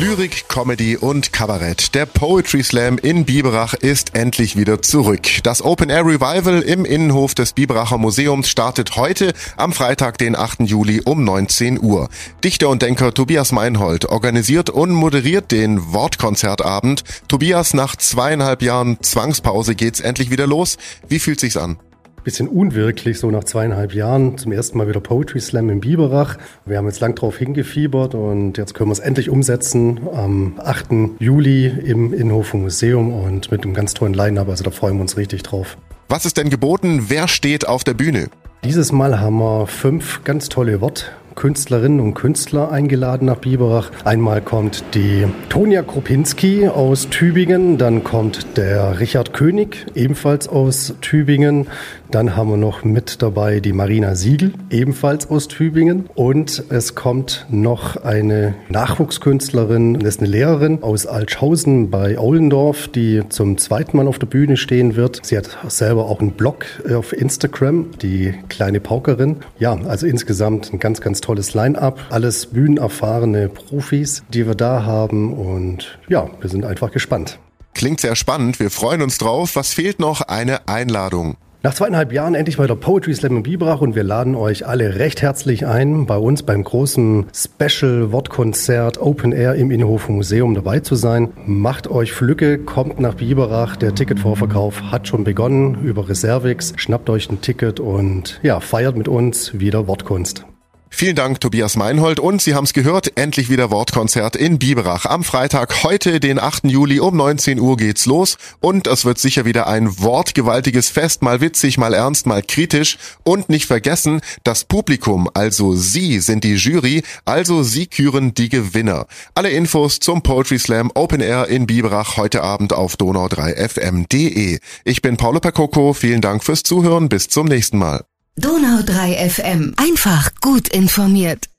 Lyrik, Comedy und Kabarett. Der Poetry Slam in Biberach ist endlich wieder zurück. Das Open Air Revival im Innenhof des Biberacher Museums startet heute am Freitag, den 8. Juli um 19 Uhr. Dichter und Denker Tobias Meinhold organisiert und moderiert den Wortkonzertabend. Tobias, nach zweieinhalb Jahren Zwangspause geht's endlich wieder los. Wie fühlt sich's an? Bisschen unwirklich, so nach zweieinhalb Jahren. Zum ersten Mal wieder Poetry Slam in Biberach. Wir haben jetzt lang drauf hingefiebert und jetzt können wir es endlich umsetzen am 8. Juli im Innenhofer Museum und mit einem ganz tollen Line-Up. Also da freuen wir uns richtig drauf. Was ist denn geboten? Wer steht auf der Bühne? Dieses Mal haben wir fünf ganz tolle Wort Künstlerinnen und Künstler eingeladen nach Biberach. Einmal kommt die Tonja Kropinski aus Tübingen, dann kommt der Richard König, ebenfalls aus Tübingen. Dann haben wir noch mit dabei die Marina Siegel, ebenfalls aus Tübingen. Und es kommt noch eine Nachwuchskünstlerin, das ist eine Lehrerin aus Altschausen bei Aulendorf, die zum zweiten Mal auf der Bühne stehen wird. Sie hat selber auch einen Blog auf Instagram, die kleine Paukerin. Ja, also insgesamt ein ganz, ganz tolles Line-up. Alles bühnenerfahrene Profis, die wir da haben. Und ja, wir sind einfach gespannt. Klingt sehr spannend. Wir freuen uns drauf. Was fehlt noch? Eine Einladung. Nach zweieinhalb Jahren endlich mal der Poetry Slam in Biberach und wir laden euch alle recht herzlich ein, bei uns beim großen Special Wortkonzert Open Air im Innenhofer Museum dabei zu sein. Macht euch Flücke, kommt nach Biberach. Der Ticketvorverkauf hat schon begonnen über Reservix. Schnappt euch ein Ticket und ja, feiert mit uns wieder Wortkunst. Vielen Dank, Tobias Meinhold. Und Sie haben es gehört, endlich wieder Wortkonzert in Biberach. Am Freitag, heute, den 8. Juli um 19 Uhr geht's los. Und es wird sicher wieder ein wortgewaltiges Fest, mal witzig, mal ernst, mal kritisch. Und nicht vergessen, das Publikum, also Sie sind die Jury, also Sie küren die Gewinner. Alle Infos zum Poetry Slam Open Air in Biberach heute Abend auf donau3fm.de. Ich bin Paulo Percoco, vielen Dank fürs Zuhören, bis zum nächsten Mal. Donau 3 FM. Einfach gut informiert.